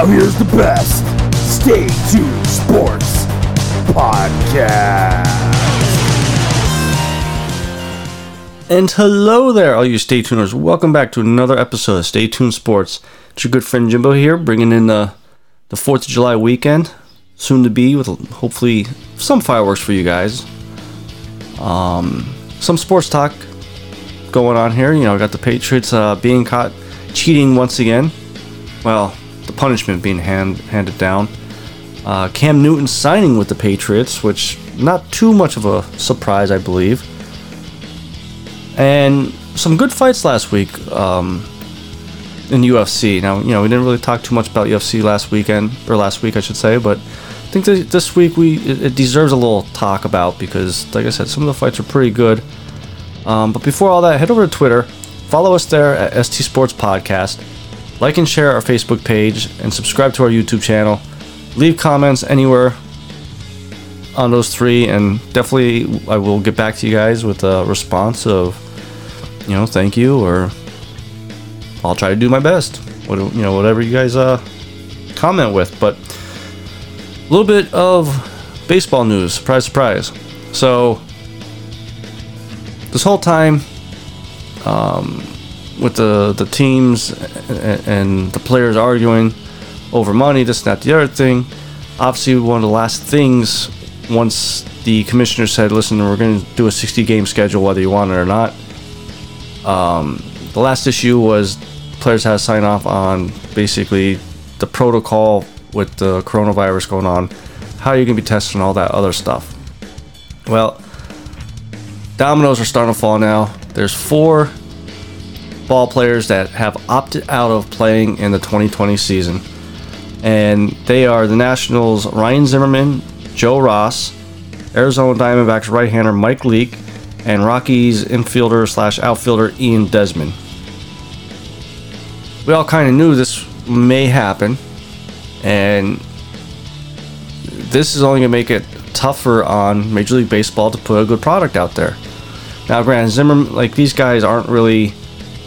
Now here's the best. Stay tuned sports podcast. And hello there, all you Stay Tuners. Welcome back to another episode of Stay Tuned Sports. It's your good friend Jimbo here, bringing in the the Fourth of July weekend, soon to be, with hopefully some fireworks for you guys. Um, some sports talk going on here. You know, got the Patriots uh, being caught cheating once again. Well, the punishment being hand, handed down. Uh, Cam Newton signing with the Patriots, which not too much of a surprise, I believe and some good fights last week um, in UFC. Now, you know, we didn't really talk too much about UFC last weekend or last week, I should say, but I think that this week we it, it deserves a little talk about because, like I said, some of the fights are pretty good. Um, but before all that, head over to Twitter, follow us there at ST Sports Podcast, like and share our Facebook page, and subscribe to our YouTube channel. Leave comments anywhere on those three, and definitely I will get back to you guys with a response of, you know, thank you, or I'll try to do my best. What you know, whatever you guys uh comment with. But a little bit of baseball news. Surprise, surprise. So this whole time, um, with the the teams and, and the players arguing over money, this, that, the other thing. Obviously, one of the last things once the commissioner said, "Listen, we're going to do a 60 game schedule, whether you want it or not." Um, the last issue was players had to sign off on basically the protocol with the coronavirus going on, how you can be tested, and all that other stuff. Well, dominoes are starting to fall now. There's four ball players that have opted out of playing in the 2020 season, and they are the Nationals' Ryan Zimmerman, Joe Ross, Arizona Diamondbacks right-hander Mike Leake, and Rockies infielder slash outfielder Ian Desmond. We all kind of knew this may happen, and this is only gonna make it tougher on Major League Baseball to put a good product out there. Now, granted, Zimmerman, like these guys aren't really,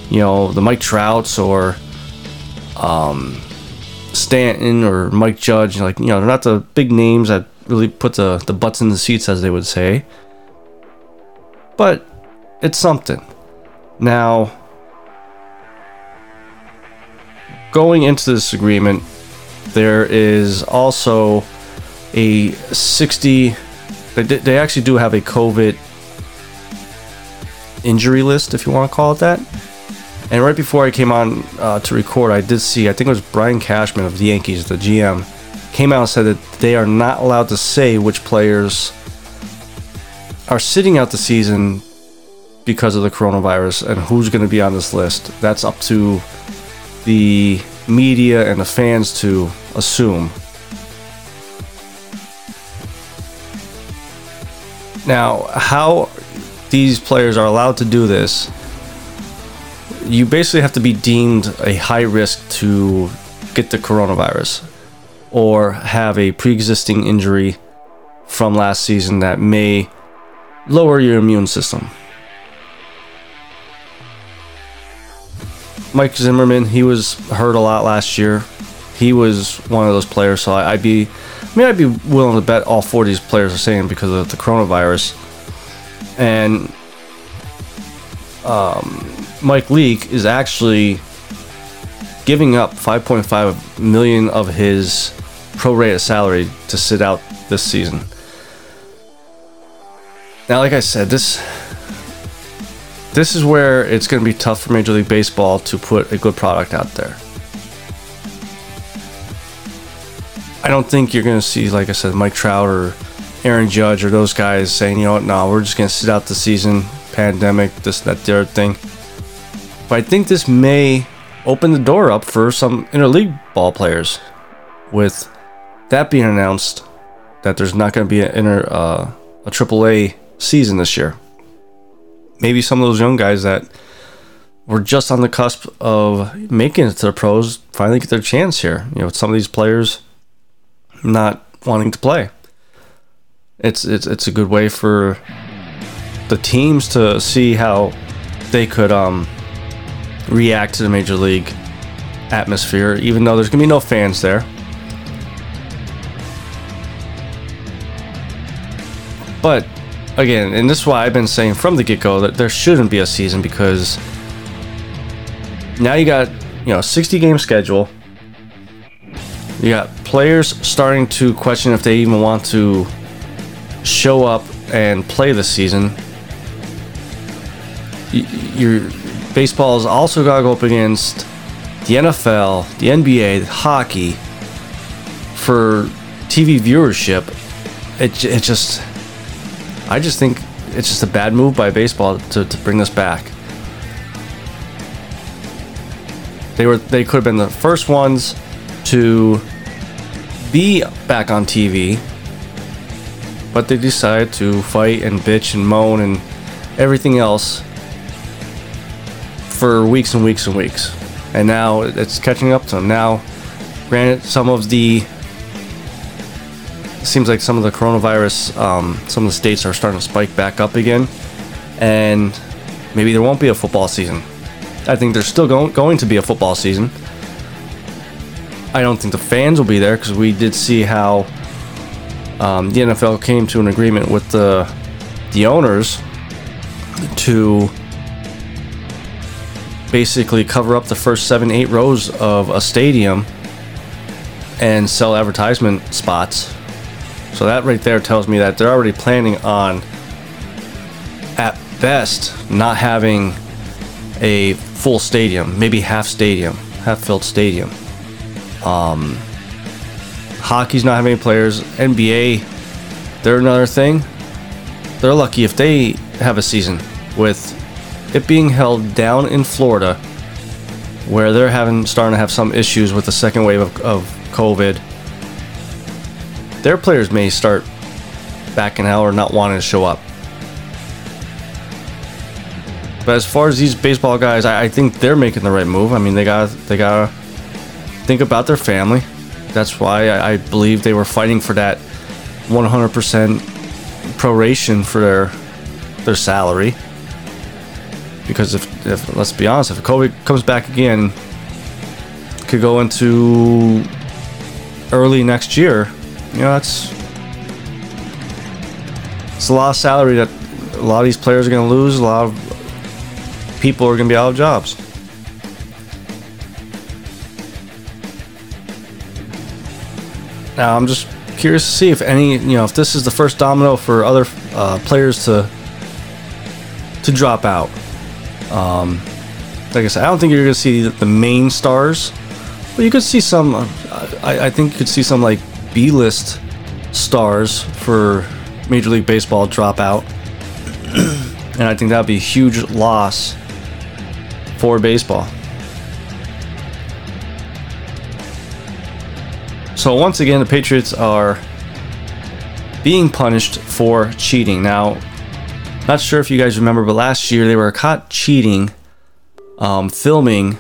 you know, the Mike Trouts or um, Stanton or Mike Judge. Like, you know, they're not the big names that really put the, the butts in the seats, as they would say. But it's something. Now, going into this agreement, there is also a 60. They, they actually do have a COVID injury list, if you want to call it that. And right before I came on uh, to record, I did see, I think it was Brian Cashman of the Yankees, the GM, came out and said that they are not allowed to say which players are sitting out the season because of the coronavirus and who's going to be on this list. That's up to the media and the fans to assume. Now, how these players are allowed to do this, you basically have to be deemed a high risk to get the coronavirus or have a pre existing injury from last season that may lower your immune system. Mike Zimmerman, he was hurt a lot last year. He was one of those players, so I- I'd be, I mean, I'd be willing to bet all four of these players are saying because of the coronavirus. And um, Mike Leake is actually giving up 5.5 million of his prorated salary to sit out this season. Now, like I said, this this is where it's going to be tough for Major League Baseball to put a good product out there. I don't think you're going to see, like I said, Mike Trout or Aaron Judge or those guys saying, you know what, no, we're just going to sit out the season, pandemic, this, that, the other thing. But I think this may open the door up for some interleague ball players. With that being announced, that there's not going to be an inter, uh, a AAA season this year. Maybe some of those young guys that were just on the cusp of making it to the pros finally get their chance here. You know, some of these players not wanting to play. It's it's it's a good way for the teams to see how they could um, react to the major league atmosphere, even though there's gonna be no fans there. But again, and this is why I've been saying from the get go that there shouldn't be a season because now you got you know 60 game schedule. You got players starting to question if they even want to show up and play this season. Your baseball is also got to go up against the NFL, the NBA, hockey for TV viewership. It, it just, I just think it's just a bad move by baseball to, to bring this back. They were they could have been the first ones to be back on TV, but they decided to fight and bitch and moan and everything else for weeks and weeks and weeks. And now it's catching up to them. Now, granted, some of the seems like some of the coronavirus, um, some of the states are starting to spike back up again, and maybe there won't be a football season. I think there's still going going to be a football season. I don't think the fans will be there because we did see how um, the NFL came to an agreement with the the owners to basically cover up the first seven eight rows of a stadium and sell advertisement spots. So that right there tells me that they're already planning on, at best, not having a full stadium, maybe half stadium, half filled stadium. Um, hockey's not having players. NBA, they're another thing. They're lucky if they have a season with it being held down in Florida, where they're having starting to have some issues with the second wave of, of COVID. Their players may start backing out or not wanting to show up. But as far as these baseball guys, I, I think they're making the right move. I mean, they got they got to think about their family. That's why I, I believe they were fighting for that 100% proration for their their salary. Because if, if let's be honest, if COVID comes back again, could go into early next year, you know that's it's a lot of salary that a lot of these players are going to lose. A lot of people are going to be out of jobs. Now I'm just curious to see if any, you know, if this is the first domino for other uh, players to to drop out. Um, like I said, I don't think you're going to see the main stars, but you could see some. Uh, I, I think you could see some like B-list stars for Major League Baseball drop out, and I think that'd be a huge loss for baseball. So once again, the Patriots are being punished for cheating. Now, not sure if you guys remember, but last year they were caught cheating, um, filming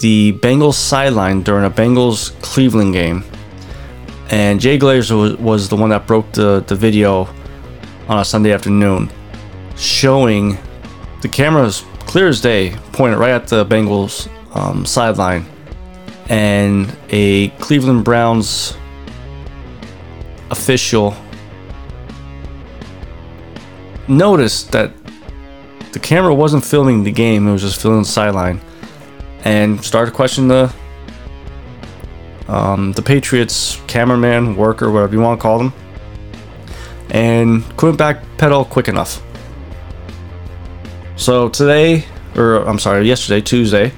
the Bengals sideline during a Bengals Cleveland game. And Jay Glazer was, was the one that broke the, the video on a Sunday afternoon, showing the cameras clear as day, pointed right at the Bengals um, sideline and a Cleveland Browns official noticed that the camera wasn't filming the game, it was just filming the sideline, and started questioning the um, the Patriots cameraman, worker, whatever you want to call them, and couldn't backpedal quick enough. So today, or I'm sorry, yesterday, Tuesday,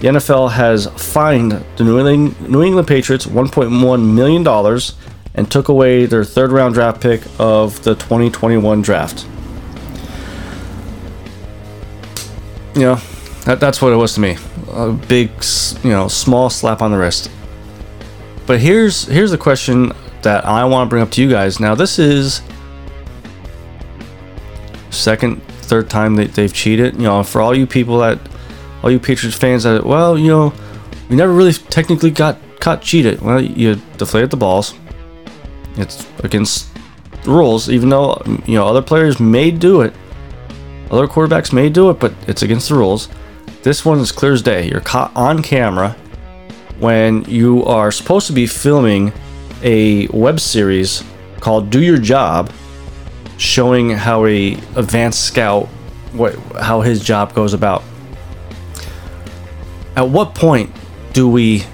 the NFL has fined the New England, New England Patriots 1.1 million dollars and took away their third round draft pick of the 2021 draft. You know, that, that's what it was to me. A big, you know, small slap on the wrist. But here's here's the question that I want to bring up to you guys. Now, this is second, third time that they've cheated. You know, for all you people that, all you Patriots fans that, well, you know, we never really technically got caught cheated. Well, you deflated the balls. It's against the rules, even though you know other players may do it. Other quarterbacks may do it, but it's against the rules. This one is clear as day. You're caught on camera when you are supposed to be filming a web series called "Do Your Job," showing how a advanced scout what how his job goes about. At what point do we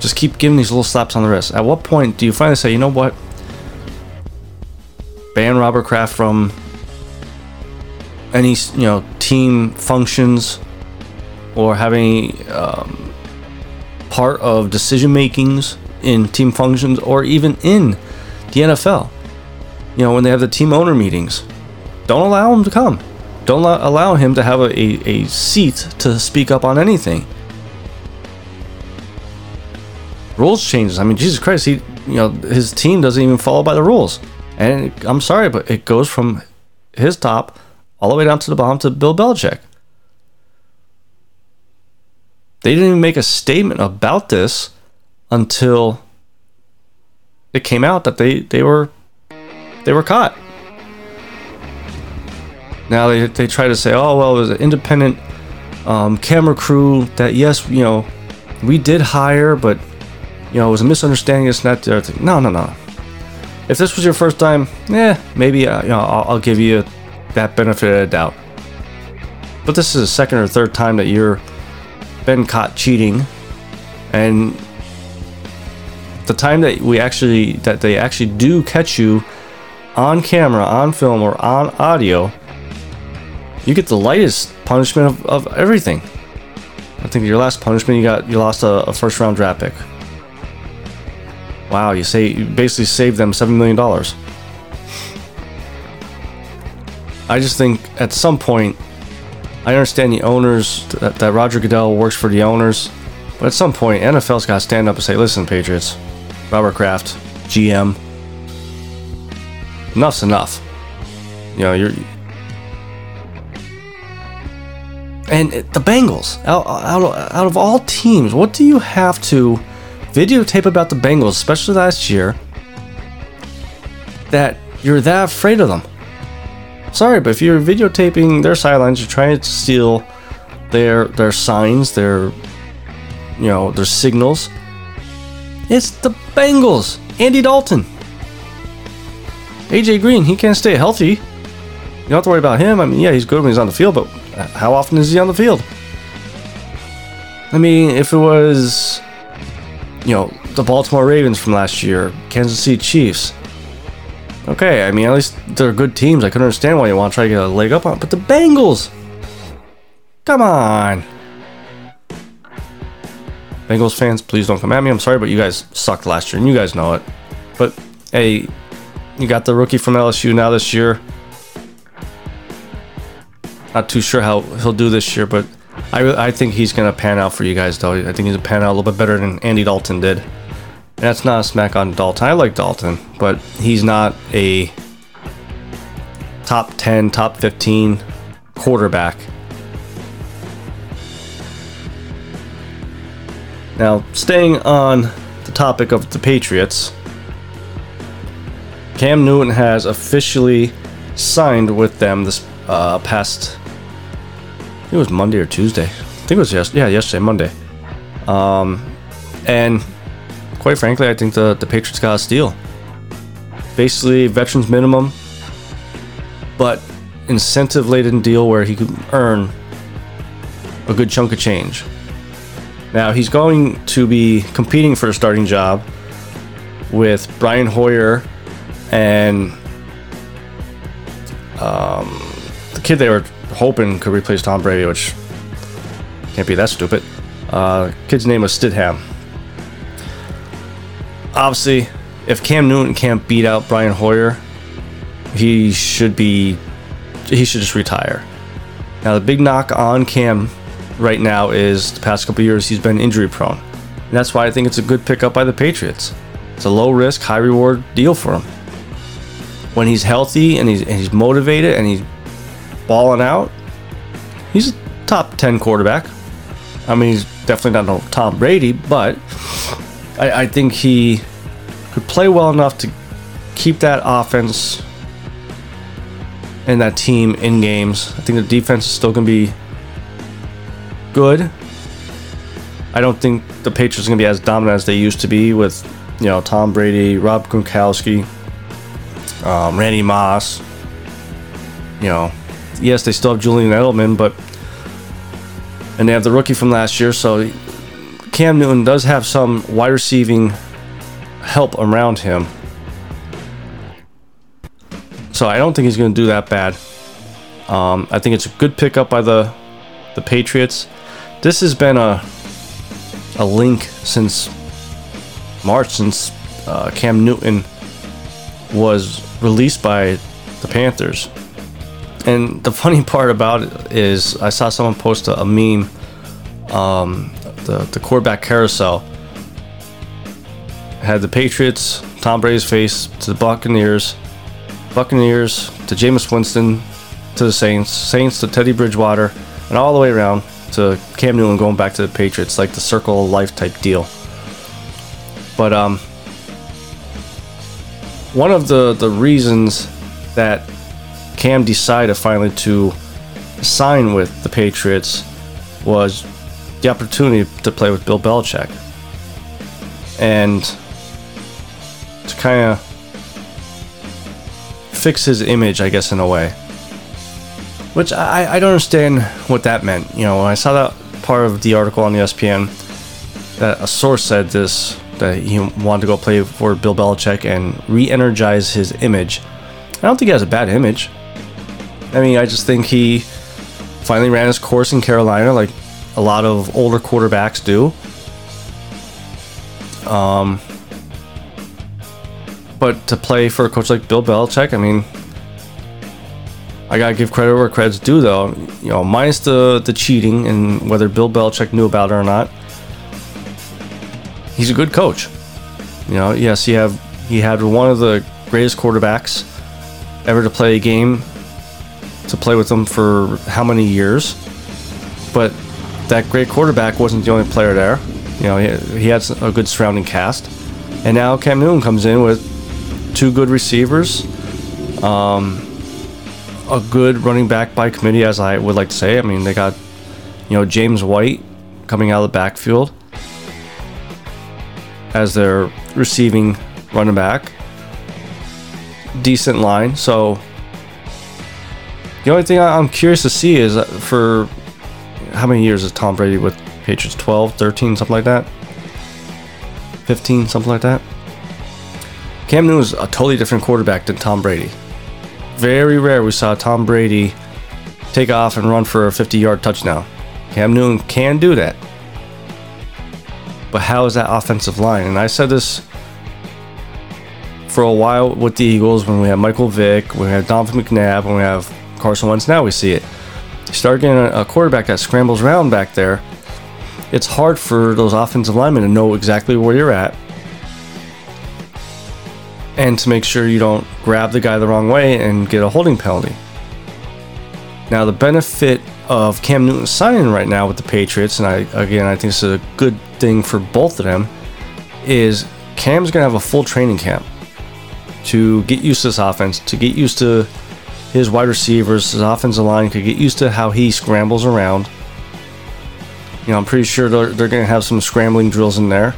just keep giving these little slaps on the wrist? At what point do you finally say, you know what? Ban Robert Kraft from any you know team functions or having um, part of decision makings in team functions or even in the NFL. You know when they have the team owner meetings, don't allow him to come. Don't allow, allow him to have a, a, a seat to speak up on anything. Rules changes. I mean, Jesus Christ, he you know his team doesn't even follow by the rules, and I'm sorry, but it goes from his top all the way down to the bottom to Bill Belichick. They didn't even make a statement about this until it came out that they, they were they were caught. Now they, they try to say, oh well, it was an independent um, camera crew that yes, you know, we did hire, but you know, it was a misunderstanding. It's not the other thing. No, no, no. If this was your first time, yeah, maybe uh, you know I'll, I'll give you that benefit of the doubt. But this is the second or third time that you're been caught cheating, and the time that we actually that they actually do catch you on camera, on film, or on audio, you get the lightest punishment of, of everything. I think your last punishment you got you lost a, a first round draft pick. Wow, you say you basically saved them seven million dollars. I just think at some point, I understand the owners that, that Roger Goodell works for the owners, but at some point, NFL's got to stand up and say, "Listen, Patriots, Robert Kraft, GM, enough's enough." You know, you're. And the Bengals, out, out, out of all teams, what do you have to videotape about the Bengals, especially last year, that you're that afraid of them? Sorry, but if you're videotaping their sidelines, you're trying to steal their their signs, their you know, their signals. It's the Bengals. Andy Dalton. AJ Green, he can't stay healthy. You don't have to worry about him. I mean, yeah, he's good when he's on the field, but uh, how often is he on the field? I mean, if it was, you know, the Baltimore Ravens from last year, Kansas City Chiefs, Okay, I mean, at least they're good teams. I couldn't understand why you want to try to get a leg up on, but the Bengals, come on. Bengals fans, please don't come at me. I'm sorry, but you guys sucked last year, and you guys know it. But hey, you got the rookie from LSU now this year. Not too sure how he'll do this year, but I, I think he's gonna pan out for you guys, though. I think he's gonna pan out a little bit better than Andy Dalton did. And that's not a smack on Dalton. I like Dalton, but he's not a top 10, top 15 quarterback. Now, staying on the topic of the Patriots, Cam Newton has officially signed with them this uh, past. It was Monday or Tuesday. I think it was yes, yeah, yesterday, Monday. Um, and quite frankly, I think the, the Patriots got a steal. Basically, veterans minimum, but incentive laden deal where he could earn a good chunk of change. Now, he's going to be competing for a starting job with Brian Hoyer and um, the kid they were hoping could replace Tom Brady, which can't be that stupid. Uh, kid's name was Stidham. Obviously, if Cam Newton can't beat out Brian Hoyer, he should be he should just retire. Now the big knock on Cam right now is the past couple years he's been injury prone. And that's why I think it's a good pickup by the Patriots. It's a low risk, high reward deal for him. When he's healthy and he's, and he's motivated and he's balling out, he's a top 10 quarterback. I mean, he's definitely not no Tom Brady, but I, I think he could play well enough to keep that offense and that team in games. I think the defense is still going to be good. I don't think the Patriots are going to be as dominant as they used to be with, you know, Tom Brady, Rob Gronkowski, um, Randy Moss. You know, yes, they still have Julian Edelman, but and they have the rookie from last year, so Cam Newton does have some wide receiving help around him. So I don't think he's going to do that bad. Um, I think it's a good pickup by the the Patriots. This has been a a link since March, since uh, Cam Newton was released by the Panthers. And the funny part about it is, I saw someone post a, a meme, um, the the quarterback carousel had the Patriots, Tom Brady's face to the Buccaneers, Buccaneers to Jameis Winston to the Saints, Saints to Teddy Bridgewater, and all the way around to Cam Newton going back to the Patriots, like the circle of life type deal. But um, one of the the reasons that Cam decided finally to sign with the Patriots was the opportunity to play with Bill Belichick. And to kind of fix his image, I guess, in a way. Which I, I don't understand what that meant. You know, when I saw that part of the article on the ESPN, that a source said this, that he wanted to go play for Bill Belichick and re energize his image. I don't think he has a bad image. I mean, I just think he finally ran his course in Carolina, like a lot of older quarterbacks do. Um, but to play for a coach like Bill Belichick, I mean, I gotta give credit where credit's due, though. You know, minus the the cheating and whether Bill Belichick knew about it or not, he's a good coach. You know, yes, he have he had one of the greatest quarterbacks ever to play a game to play with them for how many years, but that great quarterback wasn't the only player there. You know, he, he had a good surrounding cast, and now Cam Newton comes in with two good receivers, um, a good running back by committee, as I would like to say. I mean, they got you know James White coming out of the backfield as their receiving running back. Decent line, so the only thing I'm curious to see is uh, for how many years is Tom Brady with Patriots? 12, 13, something like that? 15, something like that? Cam Newton is a totally different quarterback than Tom Brady. Very rare we saw Tom Brady take off and run for a 50 yard touchdown. Cam Newton can do that. But how is that offensive line? And I said this for a while with the Eagles when we had Michael Vick, when we had Donovan McNabb, when we have Carson Wentz. Now we see it. You start getting a, quarterback that scrambles around back there. It's hard for those offensive linemen to know exactly where you're at and to make sure you don't grab the guy the wrong way and get a holding penalty. Now, the benefit of Cam Newton signing right now with the Patriots, and I again I think this is a good thing for both of them, is Cam's gonna have a full training camp to get used to this offense, to get used to his wide receivers, his offensive line, to get used to how he scrambles around. You know, I'm pretty sure they're, they're gonna have some scrambling drills in there.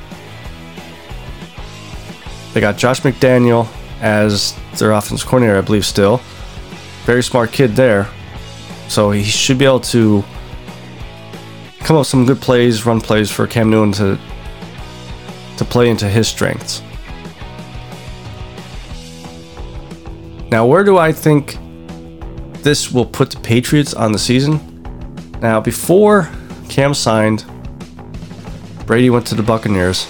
They got Josh McDaniel as their offense coordinator, I believe, still. Very smart kid there. So he should be able to come up with some good plays, run plays for Cam Newton to to play into his strengths. Now, where do I think this will put the Patriots on the season. Now, before Cam signed, Brady went to the Buccaneers.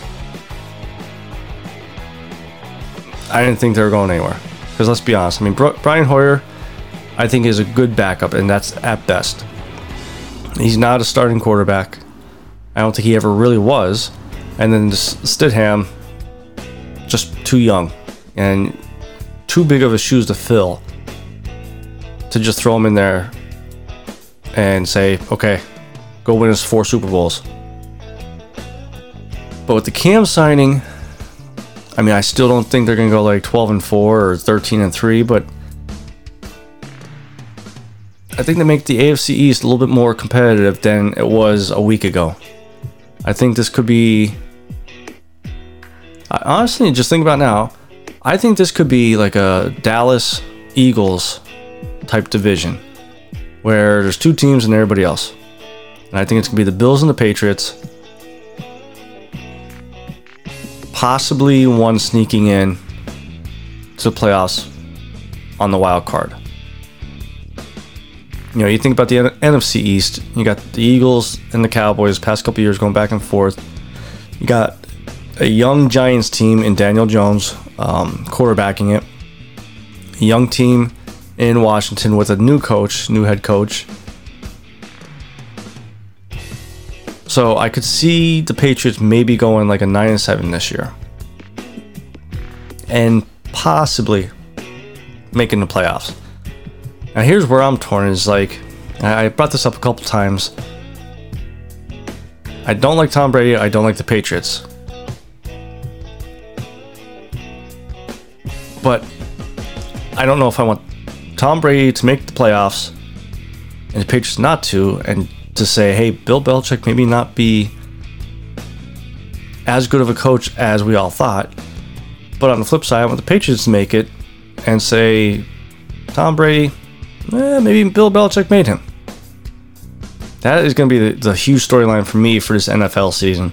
I didn't think they were going anywhere. Because let's be honest, I mean, Brian Hoyer, I think is a good backup, and that's at best. He's not a starting quarterback. I don't think he ever really was. And then Stidham, just too young and too big of a shoes to fill to just throw him in there and say, okay, go win us four Super Bowls. But with the Cam signing, I mean, I still don't think they're going to go like 12 and 4 or 13 and 3, but I think they make the AFC East a little bit more competitive than it was a week ago. I think this could be. I honestly, just think about now. I think this could be like a Dallas Eagles type division where there's two teams and everybody else. And I think it's going to be the Bills and the Patriots. Possibly one sneaking in to the playoffs on the wild card. You know, you think about the NFC East, you got the Eagles and the Cowboys past couple years going back and forth. You got a young Giants team in Daniel Jones um, quarterbacking it. A young team in Washington with a new coach, new head coach. So I could see the Patriots maybe going like a 9 and 7 this year. And possibly making the playoffs. Now here's where I'm torn is like I brought this up a couple times. I don't like Tom Brady, I don't like the Patriots. But I don't know if I want Tom Brady to make the playoffs and the Patriots not to, and to say, hey, Bill Belichick maybe not be as good of a coach as we all thought. But on the flip side, I want the Patriots to make it and say, Tom Brady, eh, maybe Bill Belichick made him. That is going to be the, the huge storyline for me for this NFL season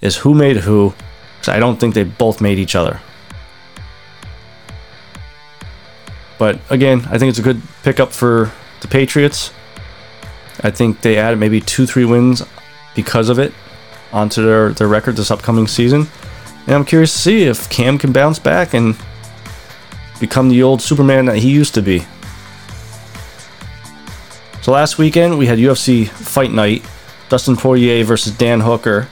is who made who. Because I don't think they both made each other. But again, I think it's a good pickup for the Patriots. I think they added maybe two, three wins because of it onto their, their record this upcoming season. And I'm curious to see if Cam can bounce back and become the old Superman that he used to be. So last weekend we had UFC Fight Night, Dustin Poirier versus Dan Hooker.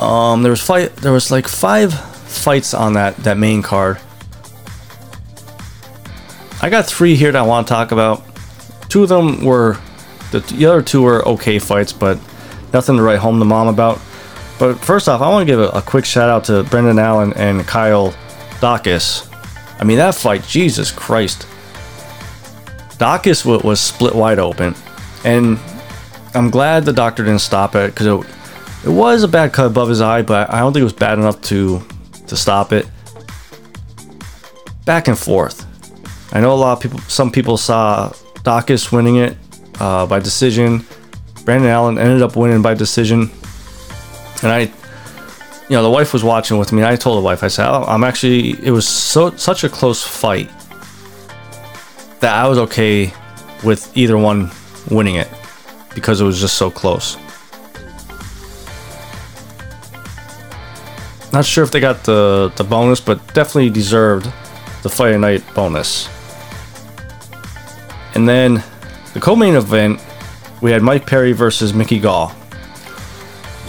Um, there was fight. There was like five fights on that that main card. I got three here that I want to talk about. Two of them were the, the other two were okay fights, but nothing to write home to mom about. But first off, I want to give a, a quick shout out to Brendan Allen and Kyle Daukaus. I mean, that fight, Jesus Christ. Dacus w- was split wide open, and I'm glad the doctor didn't stop it because it, it was a bad cut above his eye, but I don't think it was bad enough to to stop it. Back and forth. I know a lot of people, some people saw Daukaus winning it uh, by decision. Brendan Allen ended up winning by decision, and I, you know, the wife was watching with me. I told the wife, I said, oh, I'm actually. It was so such a close fight that I was okay with either one winning it because it was just so close. Not sure if they got the, the bonus, but definitely deserved the Fight Night bonus. And then the co-main event, we had Mike Perry versus Mickey Gall.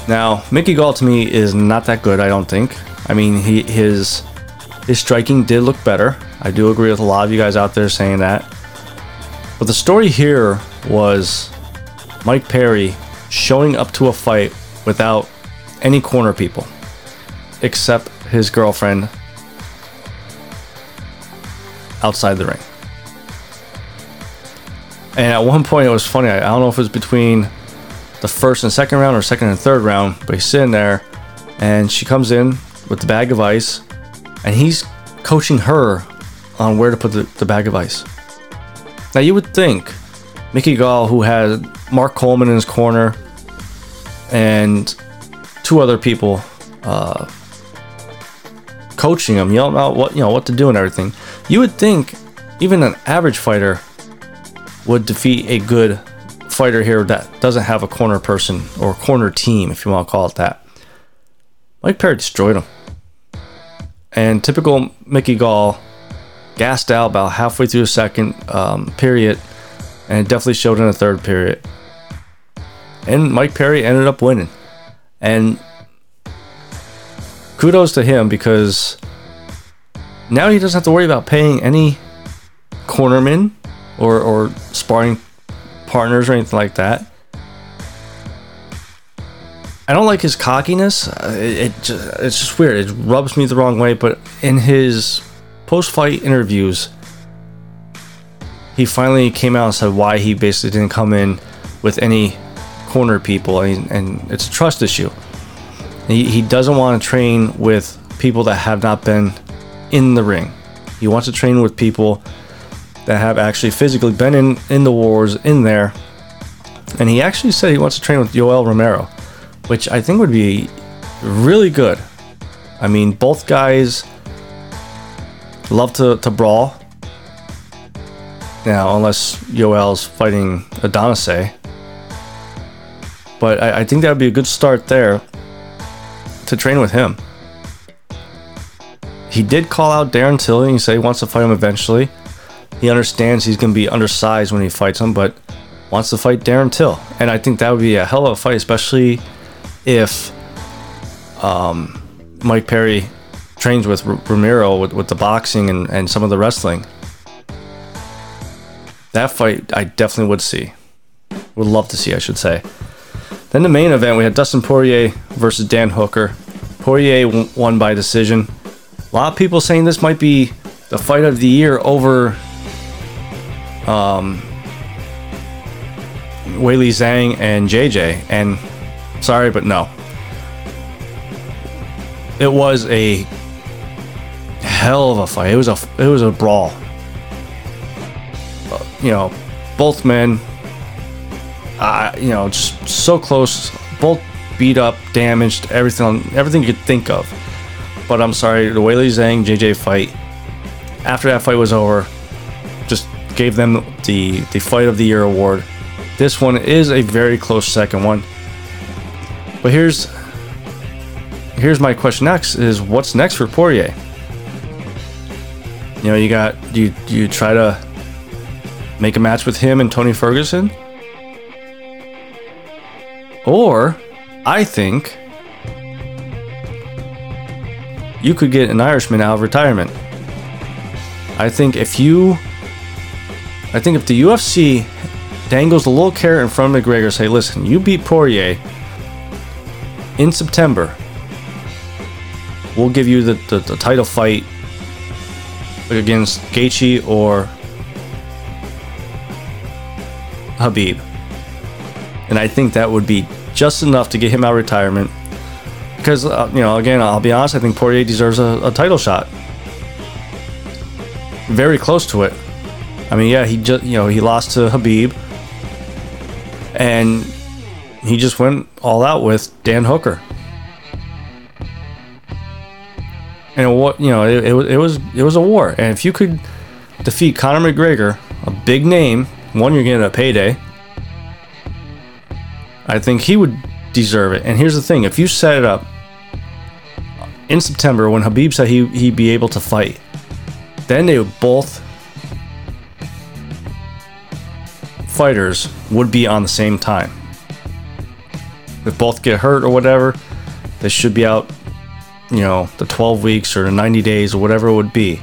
Now, Mickey Gall to me is not that good, I don't think. I mean, he his his striking did look better. I do agree with a lot of you guys out there saying that. But the story here was Mike Perry showing up to a fight without any corner people except his girlfriend outside the ring. And at one point, it was funny. I, don't know if it was between the first and second round or second and third round, but he's sitting there and she comes in with the bag of ice and he's coaching her on where to put the, the bag of ice. Now, you would think Mickey Gall, who had Mark Coleman in his corner and two other people uh, coaching him, yelling out what you know what to do and everything. You would think even an average fighter would defeat a good fighter here that doesn't have a corner person or corner team, if you want to call it that. Mike Perry destroyed him. And typical Mickey Gall gassed out about halfway through the second um, period, and it definitely showed in the third period. And Mike Perry ended up winning. And kudos to him because now he doesn't have to worry about paying any cornermen or, or sparring partners or anything like that. I don't like his cockiness. Uh, It, it just, it's just weird. It rubs me the wrong way. But in his post-fight interviews, he finally came out and said why he basically didn't come in with any corner people, and, and it's a trust issue. He, he doesn't want to train with people that have not been in the ring. He wants to train with people that have actually physically been in, in the wars in there. And he actually said he wants to train with Yoel Romero, which I think would be really good. I mean, both guys love to, to brawl. Now, unless Yoel's fighting Adesanya. But I, I think that would be a good start there to train with him. He did call out Darren Till and he said he wants to fight him eventually. He understands he's going to be undersized when he fights him, but wants to fight Darren Till. And I think that would be a hell of a fight, especially if um, Mike Perry trains with R- Romero with, with the boxing and, and some of the wrestling. That fight I definitely would see. Would love to see, I should say. Then the main event, we had Dustin Poirier versus Dan Hooker. Poirier won by decision. A lot of people saying this might be the fight of the year over um, Weili Zhang and JJ. And sorry, but no. It was a hell of a fight. It was a it was a brawl. Uh, You know, both men uh, you know, just so close. Both beat up, damaged, everything, everything you could think of. But I'm sorry, the Weili Zhang JJ fight. After that fight was over, gave them the the fight of the year award. This one is a very close second one. But here's here's my question next: is what's next for Poirier? You know, you got you do you try to make a match with him and Tony Ferguson? Or, I think you could get an Irishman out of retirement. I think if you, I think if the UFC dangles a little carrot in front of McGregor, say, listen, you beat Poirier in September, we'll give you the, the, the title fight against Gaethje or Khabib. And I think that would be just enough to get him out of retirement. Because, uh, you know, again, I'll be honest, I think Poirier deserves a, a title shot. Very close to it. I mean, yeah, he just, you know, he lost to Khabib. And he just went all out with Dan Hooker. And what, you know, it, it, was- it was it was a war. And if you could defeat Conor McGregor, a big name, one, you're getting a payday. I think he would deserve it. And here's the thing: if you set it up in September when Khabib said he he'd be able to fight, then they would both fighters would be on the same time. If both get hurt or whatever, they should be out. You know, the 12 weeks or the 90 days or whatever it would be.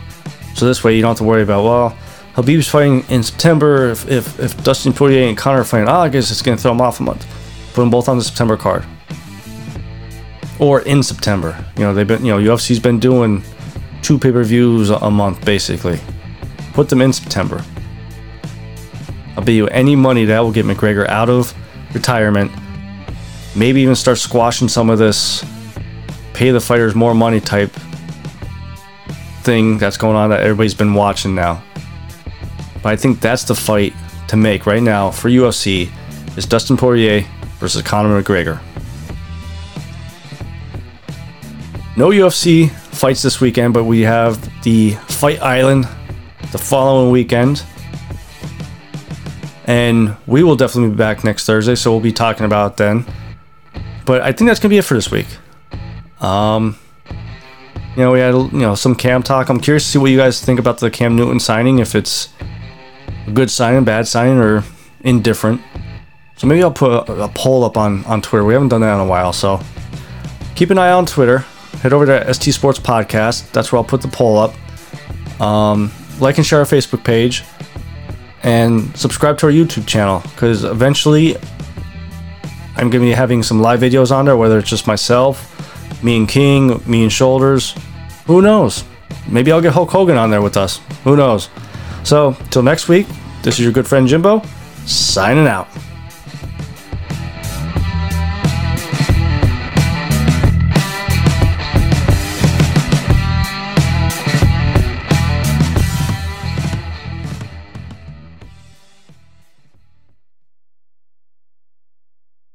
So this way you don't have to worry about well. Khabib's fighting in September. If, if, if Dustin Poirier and Conor are fighting, guess it's going to throw them off a month. Put them both on the September card. Or in September. You know, they've been, you know, UFC's been doing two pay per views a month basically. Put them in September. I'll bet you any money that will get McGregor out of retirement. Maybe even start squashing some of this pay the fighters more money type thing that's going on that everybody's been watching now. But I think that's the fight to make right now for UFC is Dustin Poirier versus Conor McGregor. No UFC fights this weekend, but we have the Fight Island the following weekend. And we will definitely be back next Thursday, so we'll be talking about then. But I think that's gonna be it for this week. Um, you know, we had you know some Cam talk. I'm curious to see what you guys think about the Cam Newton signing. If it's a good signing, bad signing, or indifferent. So maybe I'll put a, a poll up on on Twitter. We haven't done that in a while, so keep an eye on Twitter. Head over to ST Sports Podcast. That's where I'll put the poll up. Um, like and share our Facebook page, and subscribe to our YouTube channel because eventually I'm going to be having some live videos on there. Whether it's just myself, me and King, me and Shoulders, who knows? Maybe I'll get Hulk Hogan on there with us. Who knows? So till next week, this is your good friend Jimbo, signing out.